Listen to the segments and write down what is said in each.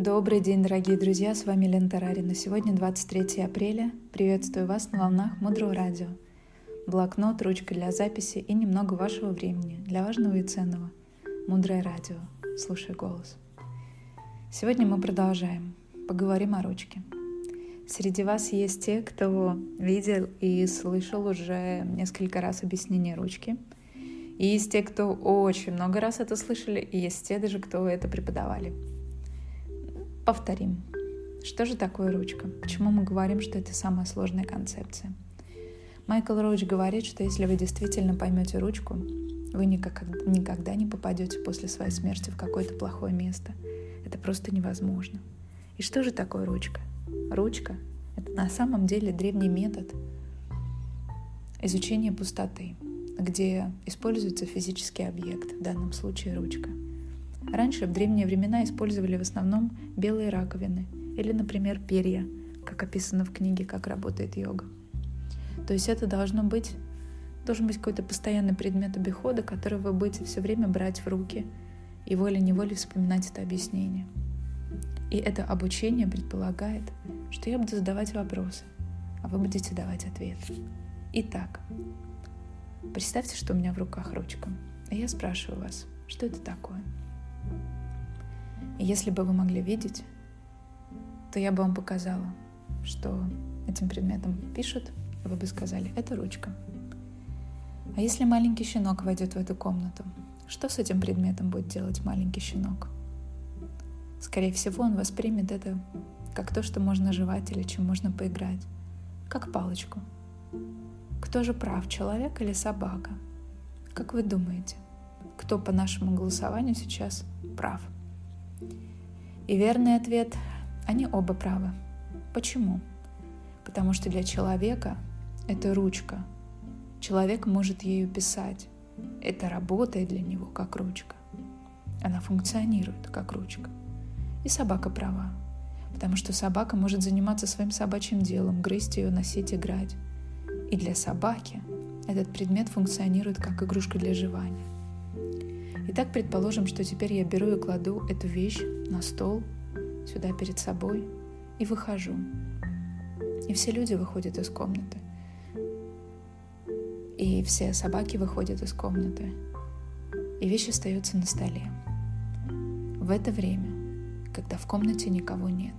Добрый день, дорогие друзья, с вами Лена Тарарина. Сегодня 23 апреля. Приветствую вас на волнах Мудрого радио. Блокнот, ручка для записи и немного вашего времени для важного и ценного. Мудрое радио. Слушай голос. Сегодня мы продолжаем. Поговорим о ручке. Среди вас есть те, кто видел и слышал уже несколько раз объяснение ручки. И есть те, кто очень много раз это слышали, и есть те даже, кто это преподавали. Повторим. Что же такое ручка? Почему мы говорим, что это самая сложная концепция? Майкл Роуч говорит, что если вы действительно поймете ручку, вы никогда не попадете после своей смерти в какое-то плохое место. Это просто невозможно. И что же такое ручка? Ручка — это на самом деле древний метод изучения пустоты, где используется физический объект, в данном случае ручка — Раньше, в древние времена, использовали в основном белые раковины или, например, перья, как описано в книге «Как работает йога». То есть это должно быть, должен быть какой-то постоянный предмет обихода, который вы будете все время брать в руки и волей-неволей вспоминать это объяснение. И это обучение предполагает, что я буду задавать вопросы, а вы будете давать ответ. Итак, представьте, что у меня в руках ручка, и я спрашиваю вас, что это такое – если бы вы могли видеть, то я бы вам показала, что этим предметом пишут, вы бы сказали, это ручка. А если маленький щенок войдет в эту комнату, что с этим предметом будет делать маленький щенок? Скорее всего, он воспримет это как то, что можно жевать или чем можно поиграть, как палочку. Кто же прав, человек или собака? Как вы думаете, кто по нашему голосованию сейчас прав? И верный ответ – они оба правы. Почему? Потому что для человека это ручка. Человек может ею писать. Это работает для него как ручка. Она функционирует как ручка. И собака права. Потому что собака может заниматься своим собачьим делом, грызть ее, носить, играть. И для собаки этот предмет функционирует как игрушка для жевания. Итак, предположим, что теперь я беру и кладу эту вещь на стол, сюда перед собой, и выхожу. И все люди выходят из комнаты. И все собаки выходят из комнаты. И вещь остается на столе. В это время, когда в комнате никого нет,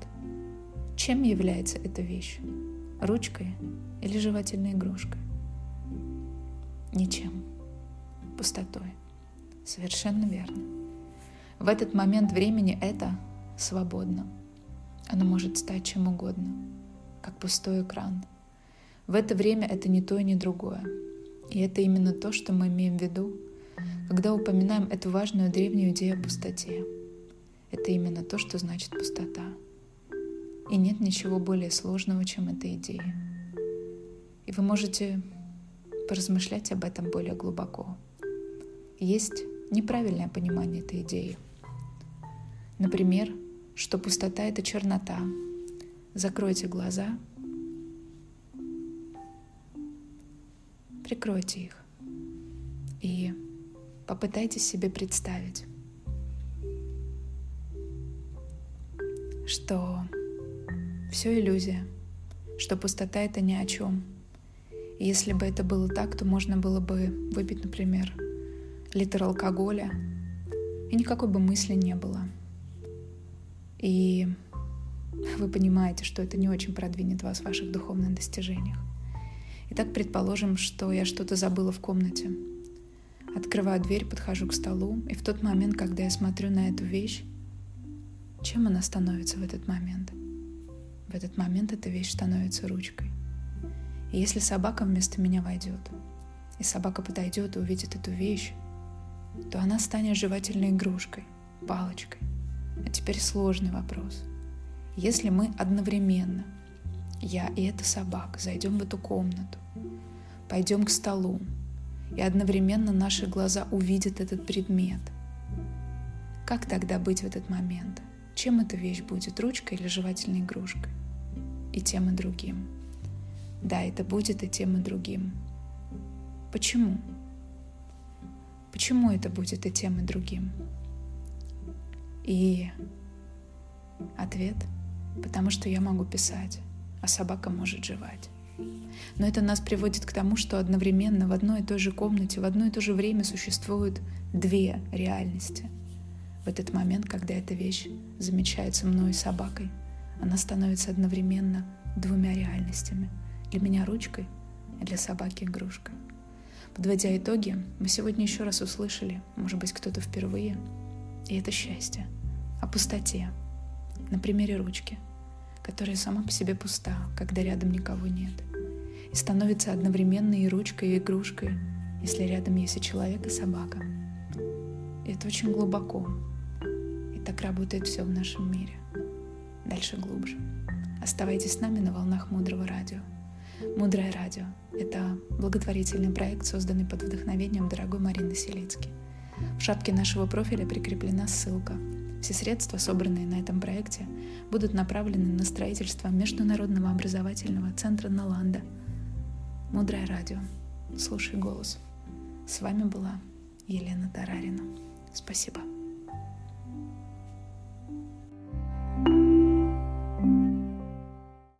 чем является эта вещь? Ручкой или жевательной игрушкой? Ничем. Пустотой. Совершенно верно. В этот момент времени это свободно. Оно может стать чем угодно, как пустой экран. В это время это не то и не другое. И это именно то, что мы имеем в виду, когда упоминаем эту важную древнюю идею о пустоте. Это именно то, что значит пустота. И нет ничего более сложного, чем эта идея. И вы можете поразмышлять об этом более глубоко. Есть неправильное понимание этой идеи. Например, что пустота — это чернота. Закройте глаза, прикройте их и попытайтесь себе представить, что все иллюзия, что пустота — это ни о чем. И если бы это было так, то можно было бы выпить, например, литр алкоголя, и никакой бы мысли не было. И вы понимаете, что это не очень продвинет вас в ваших духовных достижениях. Итак, предположим, что я что-то забыла в комнате. Открываю дверь, подхожу к столу, и в тот момент, когда я смотрю на эту вещь, чем она становится в этот момент? В этот момент эта вещь становится ручкой. И если собака вместо меня войдет, и собака подойдет и увидит эту вещь, то она станет жевательной игрушкой, палочкой. А теперь сложный вопрос. Если мы одновременно, я и эта собака, зайдем в эту комнату, пойдем к столу, и одновременно наши глаза увидят этот предмет, как тогда быть в этот момент? Чем эта вещь будет, ручкой или жевательной игрушкой? И тем, и другим. Да, это будет и тем, и другим. Почему? Почему это будет и тем, и другим? И Ответ – потому что я могу писать, а собака может жевать. Но это нас приводит к тому, что одновременно в одной и той же комнате, в одно и то же время существуют две реальности. В этот момент, когда эта вещь замечается мной и собакой, она становится одновременно двумя реальностями. Для меня ручкой и для собаки игрушкой. Подводя итоги, мы сегодня еще раз услышали, может быть, кто-то впервые, и это счастье, о пустоте, на примере ручки, которая сама по себе пуста, когда рядом никого нет, и становится одновременно и ручкой, и игрушкой, если рядом есть и человек, и собака. И это очень глубоко, и так работает все в нашем мире. Дальше глубже. Оставайтесь с нами на волнах Мудрого Радио. Мудрое радио — это благотворительный проект, созданный под вдохновением дорогой Марины Селицки. В шапке нашего профиля прикреплена ссылка. Все средства, собранные на этом проекте, будут направлены на строительство Международного образовательного центра Наланда. Мудрое радио. Слушай голос. С вами была Елена Тарарина. Спасибо.